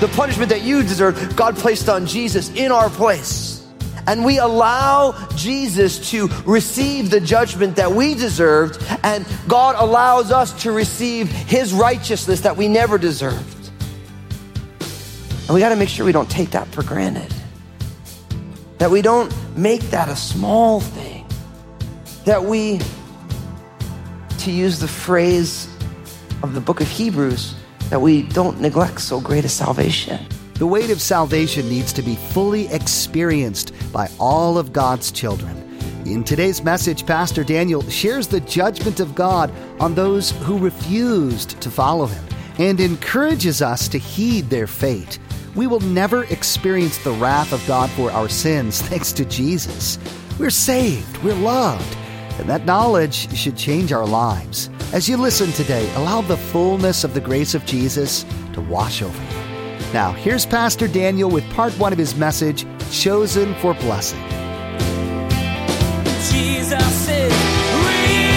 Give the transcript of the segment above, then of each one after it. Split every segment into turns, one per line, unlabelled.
The punishment that you deserve, God placed on Jesus in our place. And we allow Jesus to receive the judgment that we deserved, and God allows us to receive his righteousness that we never deserved. And we got to make sure we don't take that for granted. That we don't make that a small thing. That we, to use the phrase of the book of Hebrews, that we don't neglect so great a salvation.
The weight of salvation needs to be fully experienced by all of God's children. In today's message, Pastor Daniel shares the judgment of God on those who refused to follow him and encourages us to heed their fate. We will never experience the wrath of God for our sins thanks to Jesus. We're saved, we're loved, and that knowledge should change our lives. As you listen today, allow the fullness of the grace of Jesus to wash over you. Now, here's Pastor Daniel with part one of his message, Chosen for Blessing.
Jesus is real.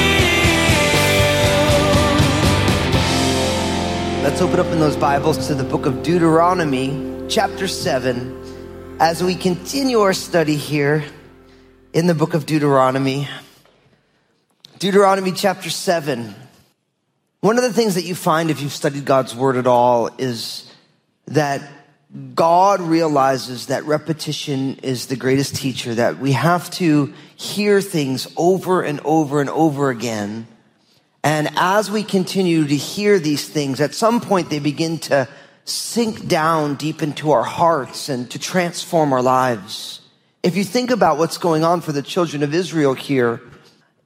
Let's open up in those Bibles to the book of Deuteronomy, chapter 7, as we continue our study here in the book of Deuteronomy. Deuteronomy chapter 7. One of the things that you find if you've studied God's word at all is that God realizes that repetition is the greatest teacher, that we have to hear things over and over and over again. And as we continue to hear these things, at some point they begin to sink down deep into our hearts and to transform our lives. If you think about what's going on for the children of Israel here,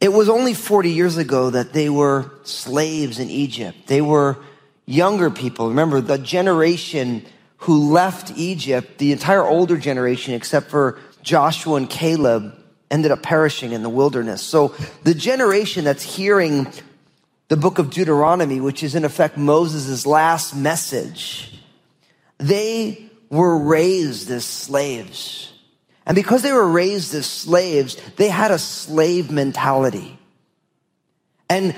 it was only 40 years ago that they were slaves in Egypt. They were younger people. Remember, the generation who left Egypt, the entire older generation, except for Joshua and Caleb, ended up perishing in the wilderness. So the generation that's hearing the book of Deuteronomy, which is in effect Moses' last message, they were raised as slaves. And because they were raised as slaves, they had a slave mentality. And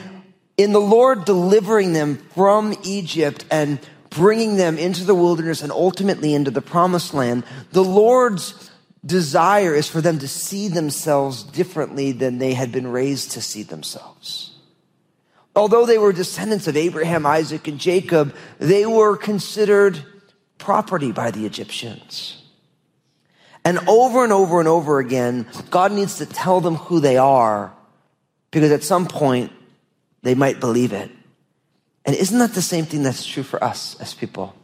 in the Lord delivering them from Egypt and bringing them into the wilderness and ultimately into the promised land, the Lord's desire is for them to see themselves differently than they had been raised to see themselves. Although they were descendants of Abraham, Isaac, and Jacob, they were considered property by the Egyptians. And over and over and over again, God needs to tell them who they are because at some point they might believe it. And isn't that the same thing that's true for us as people?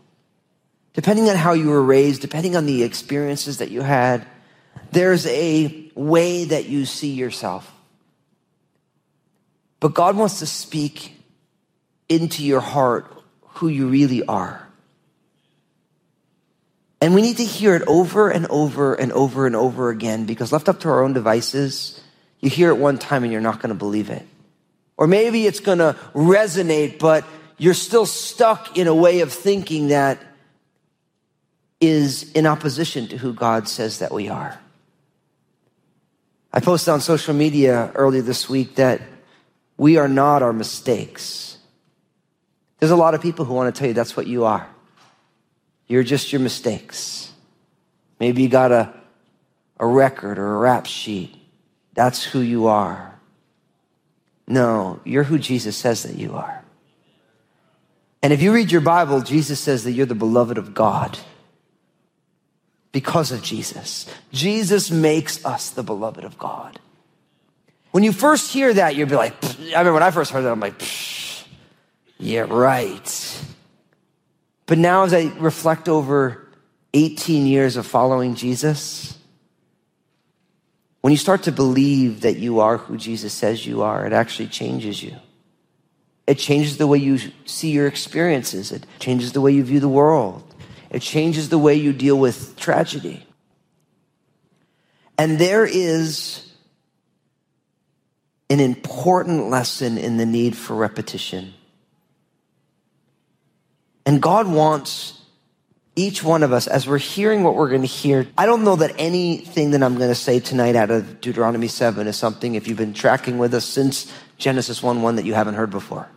Depending on how you were raised, depending on the experiences that you had, there's a way that you see yourself. But God wants to speak into your heart who you really are. And we need to hear it over and over and over and over again because left up to our own devices, you hear it one time and you're not going to believe it. Or maybe it's going to resonate, but you're still stuck in a way of thinking that is in opposition to who God says that we are. I posted on social media earlier this week that we are not our mistakes. There's a lot of people who want to tell you that's what you are. You're just your mistakes. Maybe you got a, a record or a rap sheet. That's who you are. No, you're who Jesus says that you are. And if you read your Bible, Jesus says that you're the beloved of God because of Jesus. Jesus makes us the beloved of God. When you first hear that, you'll be like, I remember when I first heard that, I'm like, yeah, right. But now as I reflect over 18 years of following Jesus, when you start to believe that you are who Jesus says you are, it actually changes you. It changes the way you see your experiences. It changes the way you view the world. It changes the way you deal with tragedy. And there is an important lesson in the need for repetition. And God wants each one of us, as we're hearing what we're going to hear, I don't know that anything that I'm going to say tonight out of Deuteronomy 7 is something, if you've been tracking with us since Genesis 1 1, that you haven't heard before.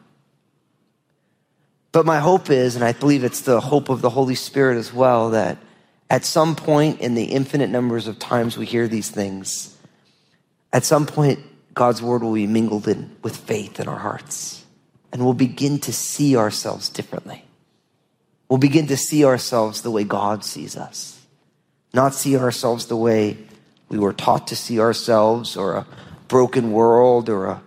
But my hope is, and I believe it's the hope of the Holy Spirit as well, that at some point in the infinite numbers of times we hear these things, at some point God's word will be mingled in with faith in our hearts. And we'll begin to see ourselves differently. We'll begin to see ourselves the way God sees us, not see ourselves the way we were taught to see ourselves, or a broken world, or a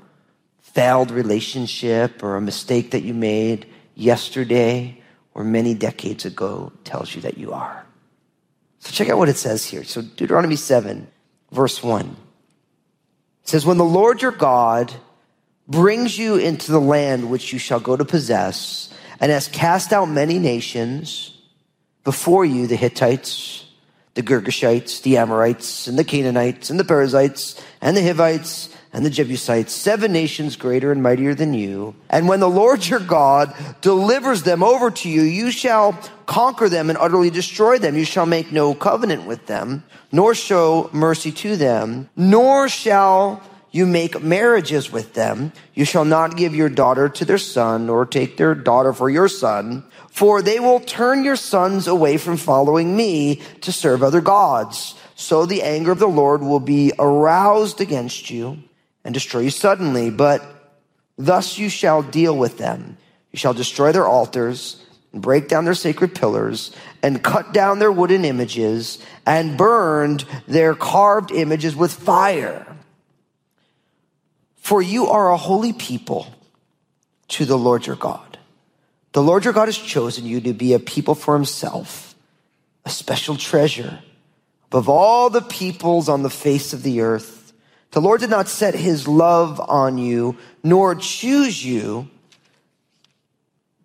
failed relationship, or a mistake that you made yesterday or many decades ago tells you that you are. So check out what it says here. So Deuteronomy 7, verse 1. It says, When the Lord your God brings you into the land which you shall go to possess, and has cast out many nations before you, the Hittites, the Girgashites, the Amorites, and the Canaanites, and the Perizzites, and the Hivites, and the Jebusites, seven nations greater and mightier than you. And when the Lord your God delivers them over to you, you shall conquer them and utterly destroy them. You shall make no covenant with them, nor show mercy to them, nor shall you make marriages with them. You shall not give your daughter to their son, or take their daughter for your son, for they will turn your sons away from following me to serve other gods. So the anger of the Lord will be aroused against you and destroy you suddenly, but thus you shall deal with them. You shall destroy their altars and break down their sacred pillars and cut down their wooden images and burned their carved images with fire. For you are a holy people to the Lord your God. The Lord your God has chosen you to be a people for himself, a special treasure above all the peoples on the face of the earth. The Lord did not set his love on you, nor choose you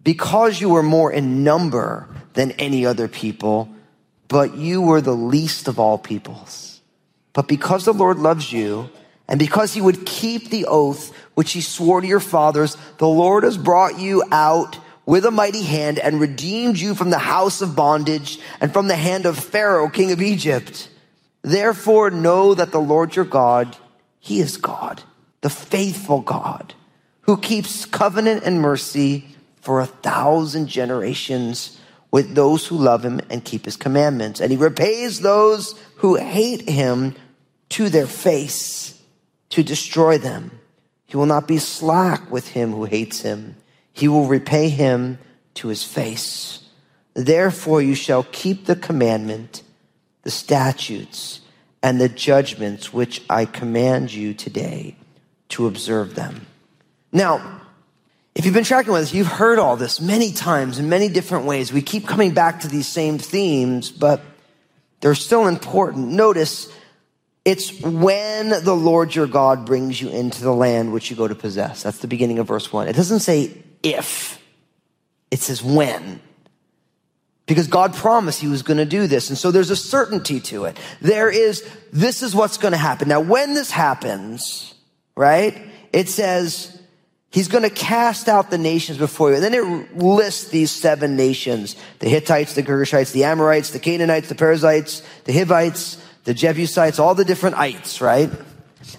because you were more in number than any other people, but you were the least of all peoples. But because the Lord loves you, and because he would keep the oath which he swore to your fathers, the Lord has brought you out with a mighty hand and redeemed you from the house of bondage and from the hand of Pharaoh, king of Egypt. Therefore know that the Lord your God, he is God, the faithful God, who keeps covenant and mercy for a thousand generations with those who love him and keep his commandments. And he repays those who hate him to their face to destroy them. He will not be slack with him who hates him. He will repay him to his face. Therefore, you shall keep the commandment, the statutes, and the judgments which I command you today to observe them. Now, if you've been tracking with us, you've heard all this many times in many different ways. We keep coming back to these same themes, but they're still important. Notice it's when the Lord your God brings you into the land which you go to possess. That's the beginning of verse one. It doesn't say if, it says when. Because God promised he was going to do this. And so there's a certainty to it. There is, this is what's going to happen. Now, when this happens, right, it says, He's going to cast out the nations before you. And then it lists these seven nations. The Hittites, the Girgashites, the Amorites, the Canaanites, the Perizzites, the Hivites, the Jebusites, all the different ites, right?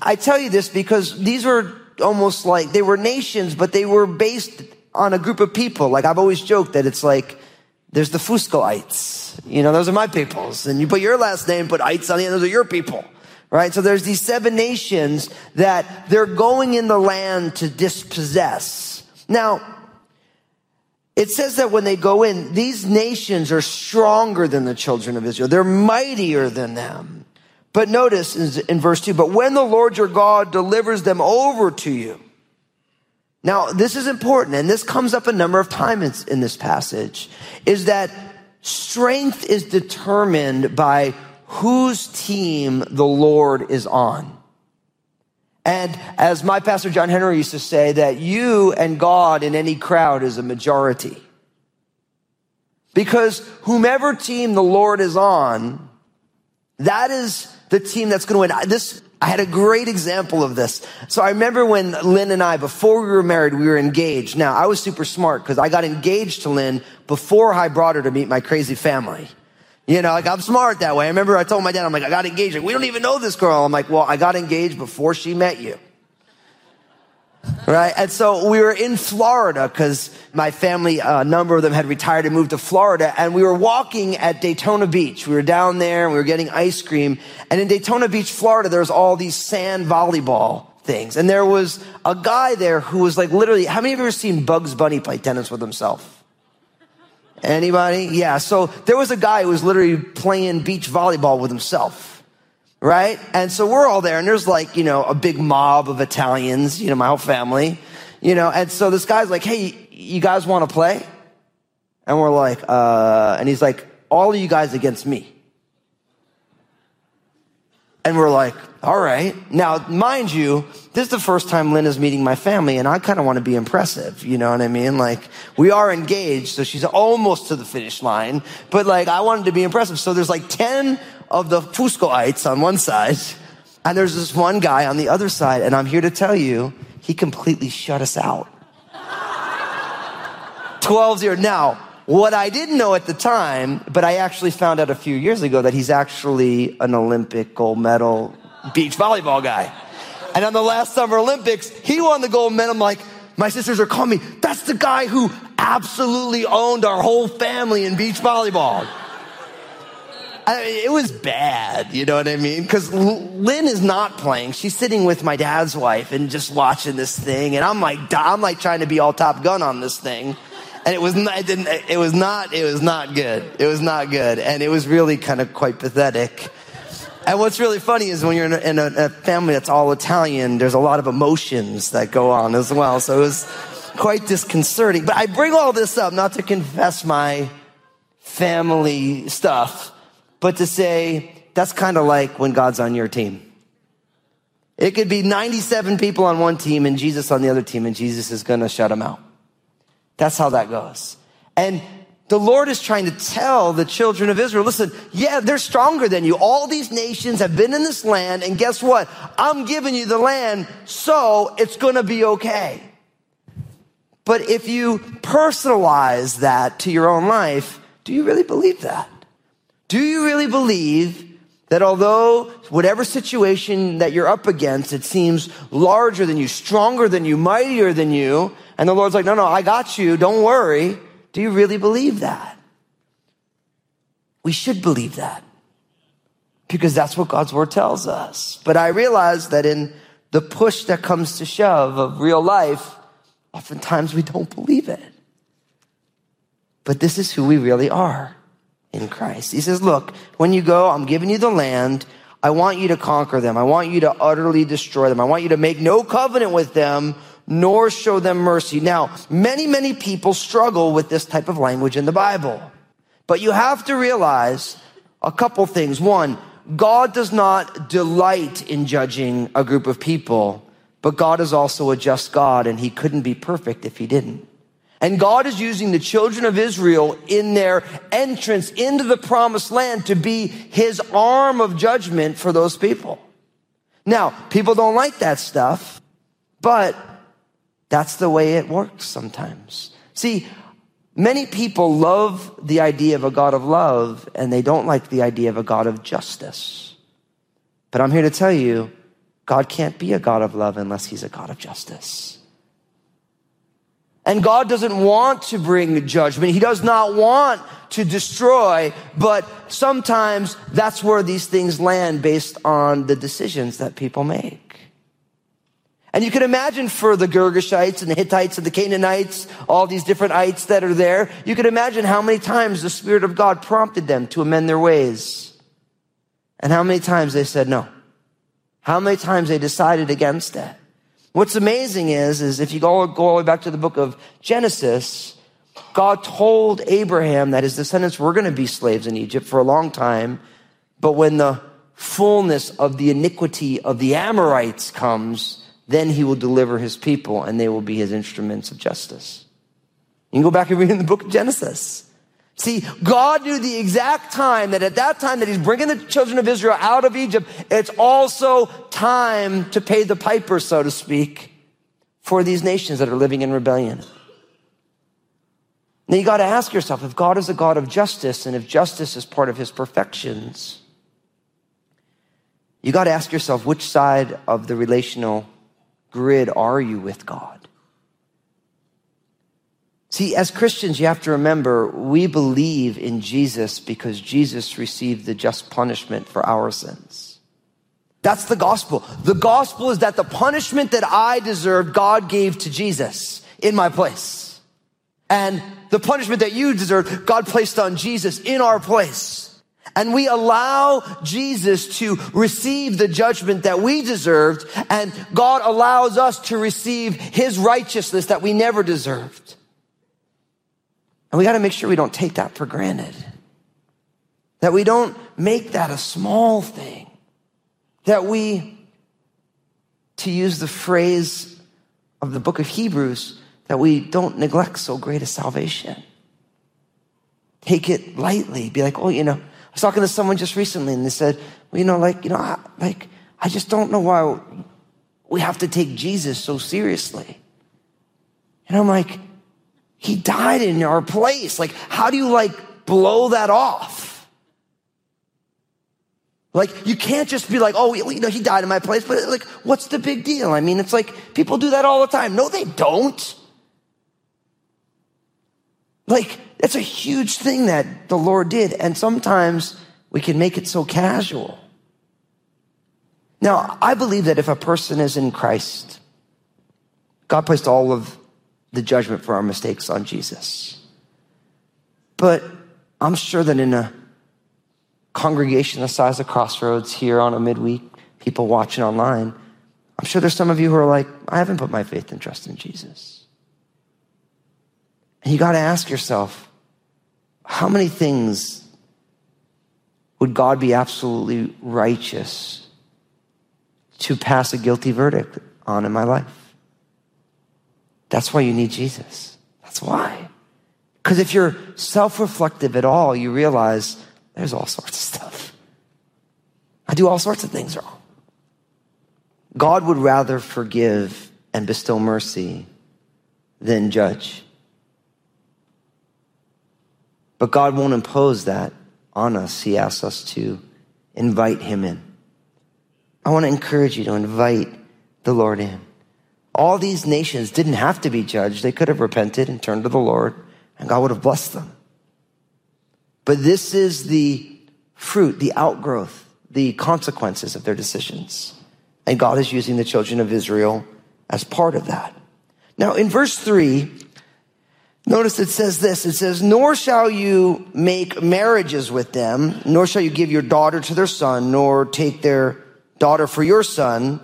I tell you this because these were almost like they were nations, but they were based on a group of people. Like I've always joked that it's like there's the Fuscoites. You know, those are my peoples. And you put your last name, put ites on the end, those are your people. Right? So there's these seven nations that they're going in the land to dispossess. Now, it says that when they go in, these nations are stronger than the children of Israel. They're mightier than them. But notice in, verse 2, but when the Lord your God delivers them over to you. Now, this is important, and this comes up a number of times in this passage, is that strength is determined by whose team the Lord is on. And as my pastor John Henry used to say, that you and God in any crowd is a majority. Because whomever team the Lord is on, that is the team that's going to win. This I had a great example of this. So I remember when Lynn and I, before we were married, we were engaged. Now I was super smart because I got engaged to Lynn before I brought her to meet my crazy family. You know, like I'm smart that way. I remember I told my dad, I'm like, I got engaged. Like, we don't even know this girl. I'm like, well, I got engaged before she met you. Right? And so we were in Florida because my family, uh, a number of them had retired and moved to Florida. And we were walking at Daytona Beach. We were down there and we were getting ice cream. And in Daytona Beach, Florida, there was all these sand volleyball things. And there was a guy there who was like literally, how many of you ever seen Bugs Bunny play tennis with himself? Anybody? Yeah. So there was a guy who was literally playing beach volleyball with himself. Right? And so we're all there and there's like, you know, a big mob of Italians, you know, my whole family, you know, and so this guy's like, Hey, you guys want to play? And we're like, uh, and he's like, all of you guys against me. And we're like, all right. Now, mind you, this is the first time Lynn is meeting my family, and I kind of want to be impressive. You know what I mean? Like, we are engaged, so she's almost to the finish line, but like, I wanted to be impressive. So there's like 10 of the Fuscoites on one side, and there's this one guy on the other side, and I'm here to tell you, he completely shut us out. 12 0. Now, what I didn't know at the time, but I actually found out a few years ago that he's actually an Olympic gold medal beach volleyball guy. And on the last Summer Olympics, he won the gold medal. I'm like, my sisters are calling me, that's the guy who absolutely owned our whole family in beach volleyball. I it was bad, you know what I mean? Because Lynn is not playing; she's sitting with my dad's wife and just watching this thing, and I'm like, I'm like trying to be all Top Gun on this thing, and it was not, it didn't, it was not, it was not good. It was not good, and it was really kind of quite pathetic. And what's really funny is when you're in a, in a, a family that's all Italian, there's a lot of emotions that go on as well. So it was quite disconcerting. But I bring all this up not to confess my family stuff, but to say that's kind of like when God's on your team. It could be 97 people on one team and Jesus on the other team, and Jesus is going to shut them out. That's how that goes. And the Lord is trying to tell the children of Israel, listen, yeah, they're stronger than you. All these nations have been in this land, and guess what? I'm giving you the land, so it's gonna be okay. But if you personalize that to your own life, do you really believe that? Do you really believe that although whatever situation that you're up against, it seems larger than you, stronger than you, mightier than you, and the Lord's like, no, no, I got you, don't worry. Do you really believe that? We should believe that because that's what God's word tells us. But I realize that in the push that comes to shove of real life, oftentimes we don't believe it. But this is who we really are in Christ. He says, look, when you go, I'm giving you the land. I want you to conquer them. I want you to utterly destroy them. I want you to make no covenant with them, nor show them mercy. Now, many, many people struggle with this type of language in the Bible. But you have to realize a couple things. One, God does not delight in judging a group of people, but God is also a just God, and he couldn't be perfect if he didn't. And God is using the children of Israel in their entrance into the promised land to be his arm of judgment for those people. Now, people don't like that stuff, but that's the way it works sometimes. See, many people love the idea of a God of love and they don't like the idea of a God of justice. But I'm here to tell you, God can't be a God of love unless he's a God of justice. And God doesn't want to bring judgment. He does not want to destroy, but sometimes that's where these things land based on the decisions that people make. And you can imagine for the Girgashites and the Hittites and the Canaanites, all these different ites that are there, you can imagine how many times the Spirit of God prompted them to amend their ways. And how many times they said no. How many times they decided against it. What's amazing is, is if you go, go all the way back to the book of Genesis, God told Abraham that his descendants were going to be slaves in Egypt for a long time. But when the fullness of the iniquity of the Amorites comes, then he will deliver his people and they will be his instruments of justice. You can go back and read in the book of Genesis. See, God knew the exact time that at that time that he's bringing the children of Israel out of Egypt, it's also time to pay the piper, so to speak, for these nations that are living in rebellion. Now you got to ask yourself if God is a God of justice and if justice is part of his perfections, you got to ask yourself which side of the relational grid are you with God? See, as Christians, you have to remember we believe in Jesus because Jesus received the just punishment for our sins. That's the gospel. The gospel is that the punishment that I deserved, God gave to Jesus in my place. And the punishment that you deserved, God placed on Jesus in our place. And we allow Jesus to receive the judgment that we deserved, and God allows us to receive his righteousness that we never deserved. And we got to make sure we don't take that for granted. That we don't make that a small thing. That we, to use the phrase of the book of Hebrews, that we don't neglect so great a salvation. Take it lightly. Be like, oh, you know, I was talking to someone just recently and they said, well, you know, like, you know, I, like, I just don't know why we have to take Jesus so seriously. And I'm like, he died in our place. Like, how do you like blow that off? Like, you can't just be like, oh, you know, he died in my place, but like, what's the big deal? I mean, it's like people do that all the time. No, they don't. Like, it's a huge thing that the Lord did. And sometimes we can make it so casual. Now, I believe that if a person is in Christ, God placed all of the judgment for our mistakes on Jesus. But I'm sure that in a congregation the size of Crossroads here on a midweek, people watching online, I'm sure there's some of you who are like, I haven't put my faith and trust in Jesus. And you got to ask yourself, how many things would God be absolutely righteous to pass a guilty verdict on in my life? That's why you need Jesus. That's why. Because if you're self reflective at all, you realize there's all sorts of stuff. I do all sorts of things wrong. God would rather forgive and bestow mercy than judge. But God won't impose that on us. He asks us to invite Him in. I want to encourage you to invite the Lord in. All these nations didn't have to be judged. They could have repented and turned to the Lord, and God would have blessed them. But this is the fruit, the outgrowth, the consequences of their decisions. And God is using the children of Israel as part of that. Now, in verse 3, notice it says this it says, Nor shall you make marriages with them, nor shall you give your daughter to their son, nor take their daughter for your son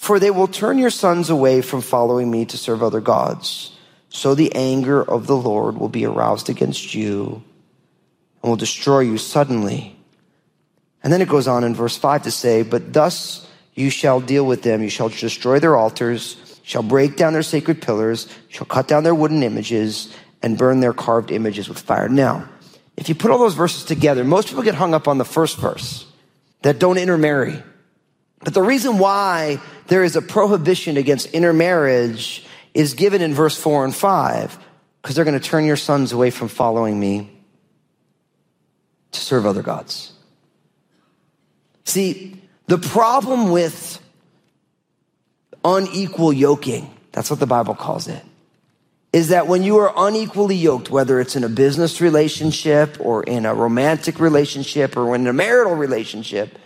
for they will turn your sons away from following me to serve other gods. So the anger of the Lord will be aroused against you and will destroy you suddenly. And then it goes on in verse 5 to say, But thus you shall deal with them. You shall destroy their altars, shall break down their sacred pillars, shall cut down their wooden images, and burn their carved images with fire. Now, if you put all those verses together, most people get hung up on the first verse that don't intermarry. But the reason why there is a prohibition against intermarriage is given in verse 4 and 5 because they're going to turn your sons away from following me to serve other gods. See, the problem with unequal yoking, that's what the Bible calls it, is that when you are unequally yoked, whether it's in a business relationship or in a romantic relationship or in a marital relationship,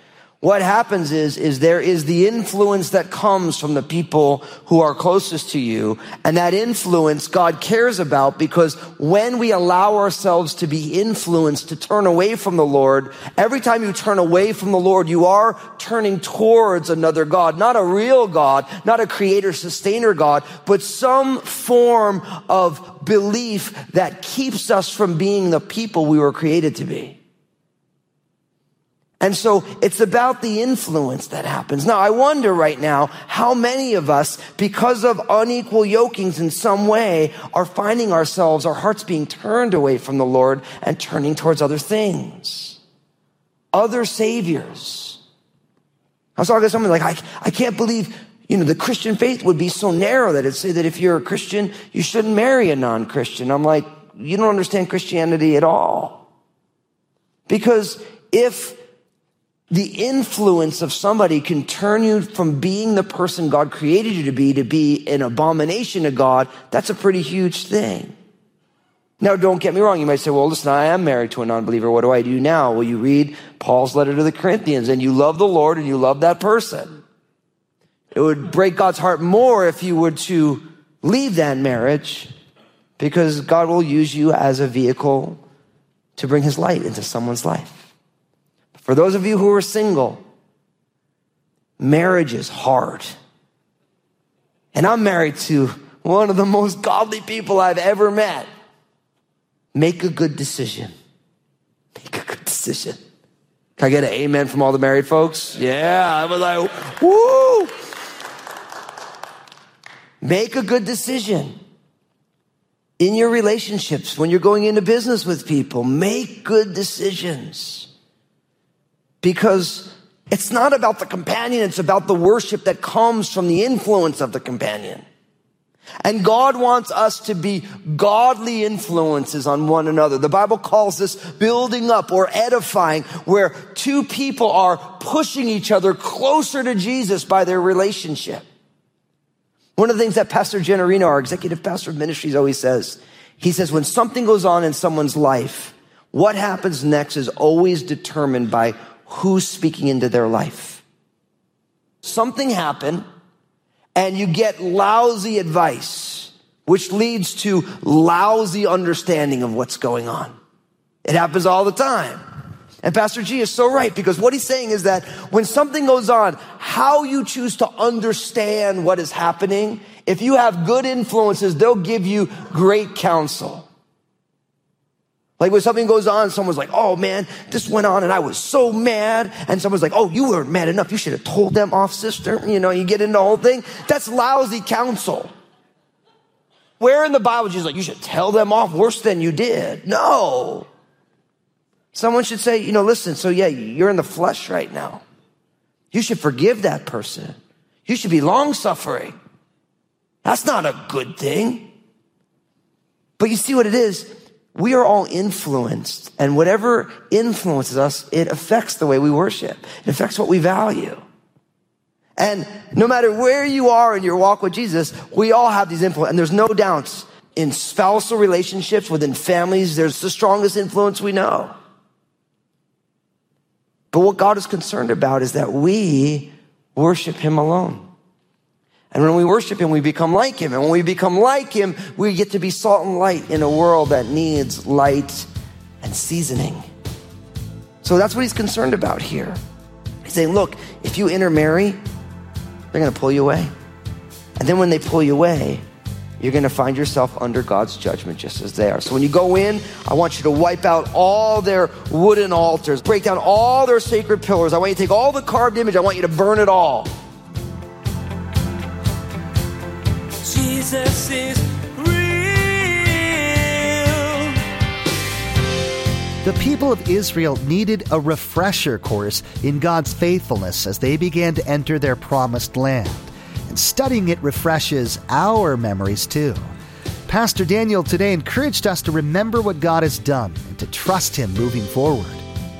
what happens is, is there is the influence that comes from the people who are closest to you. And that influence God cares about because when we allow ourselves to be influenced to turn away from the Lord, every time you turn away from the Lord, you are turning towards another God, not a real God, not a creator sustainer God, but some form of belief that keeps us from being the people we were created to be. And so it's about the influence that happens. Now, I wonder right now how many of us, because of unequal yokings in some way, are finding ourselves, our hearts being turned away from the Lord and turning towards other things, other saviors. I was talking to someone like, I, I can't believe, you know, the Christian faith would be so narrow that it'd say that if you're a Christian, you shouldn't marry a non-Christian. I'm like, you don't understand Christianity at all. Because if the influence of somebody can turn you from being the person God created you to be to be an abomination to God, that's a pretty huge thing. Now, don't get me wrong. You might say, well, listen, I am married to a non-believer. What do I do now? Well, you read Paul's letter to the Corinthians and you love the Lord and you love that person. It would break God's heart more if you were to leave that marriage because God will use you as a vehicle to bring his light into someone's life. For those of you who are single, marriage is hard. And I'm married to one of the most godly people I've ever met. Make a good decision. Make a good decision. Can I get an amen from all the married folks? Yeah, I was like, woo! Make a good decision in your relationships when you're going into business with people. Make good decisions because it's not about the companion, it's about the worship that comes from the influence of the companion. And God wants us to be godly influences on one another. The Bible calls this building up or edifying, where two people are pushing each other closer to Jesus by their relationship. One of the things that Pastor Generino, our executive pastor of ministries, always says, he says, when something goes on in someone's life, what happens next is always determined by who's speaking into their life. Something happened and you get lousy advice, which leads to lousy understanding of what's going on. It happens all the time. And Pastor G is so right because what he's saying is that when something goes on, how you choose to understand what is happening, if you have good influences, they'll give you great counsel. Like when something goes on, someone's like, oh man, this went on and I was so mad. And someone's like, oh, you weren't mad enough. You should have told them off, sister. You know, you get into the whole thing. That's lousy counsel. Where in the Bible Jesus like, you should tell them off worse than you did? No. Someone should say, you know, listen, so yeah, you're in the flesh right now. You should forgive that person. You should be long suffering. That's not a good thing. But you see what it is? We are all influenced and whatever influences us, it affects the way we worship. It affects what we value. And no matter where you are in your walk with Jesus, we all have these influences. And there's no doubts in spousal relationships, within families, there's the strongest influence we know. But what God is concerned about is that we worship Him alone. And when we worship Him, we become like Him. And when we become like Him, we get to be salt and light in a world that needs light and seasoning. So that's what He's concerned about here. He's saying, look, if you intermarry, they're going to pull you away. And then when they pull you away, you're going to find yourself under God's judgment just as they are. So when you go in, I want you to wipe out all their wooden altars, break down all their sacred pillars. I want you to take all the carved image, I want you to burn it all.
Jesus is real.
The people of Israel needed a refresher course in God's faithfulness as they began to enter their promised land. And studying it refreshes our memories too. Pastor Daniel today encouraged us to remember what God has done and to trust Him moving forward.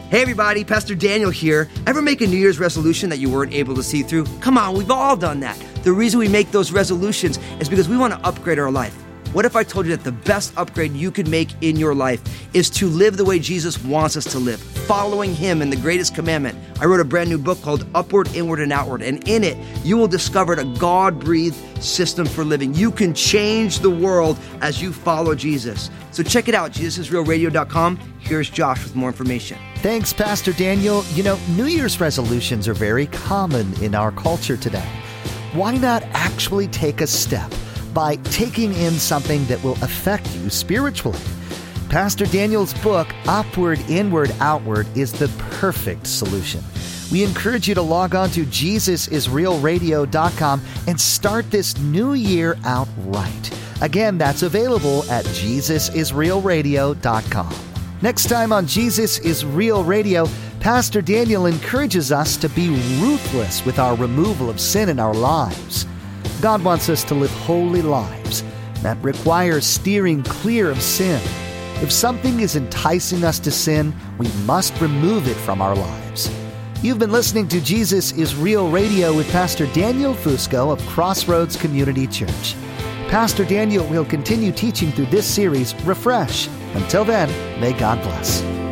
Hey everybody, Pastor Daniel here. Ever make a New Year's resolution that you weren't able to see through? Come on, we've all done that. The reason we make those resolutions is because we want to upgrade our life. What if I told you that the best upgrade you could make in your life is to live the way Jesus wants us to live, following Him in the greatest commandment? I wrote a brand new book called Upward, Inward, and Outward, and in it, you will discover a God breathed system for living. You can change the world as you follow Jesus. So check it out, JesusIsRealRadio.com. Here's Josh with more information.
Thanks, Pastor Daniel. You know, New Year's resolutions are very common in our culture today. Why not actually take a step by taking in something that will affect you spiritually? Pastor Daniel's book, Upward, Inward, Outward, is the perfect solution. We encourage you to log on to JesusIsRealRadio.com and start this new year out right. Again, that's available at JesusIsRealRadio.com. Next time on Jesus is Real Radio, Pastor Daniel encourages us to be ruthless with our removal of sin in our lives. God wants us to live holy lives. That requires steering clear of sin. If something is enticing us to sin, we must remove it from our lives. You've been listening to Jesus is Real Radio with Pastor Daniel Fusco of Crossroads Community Church. Pastor Daniel will continue teaching through this series, Refresh. Until then, may God bless.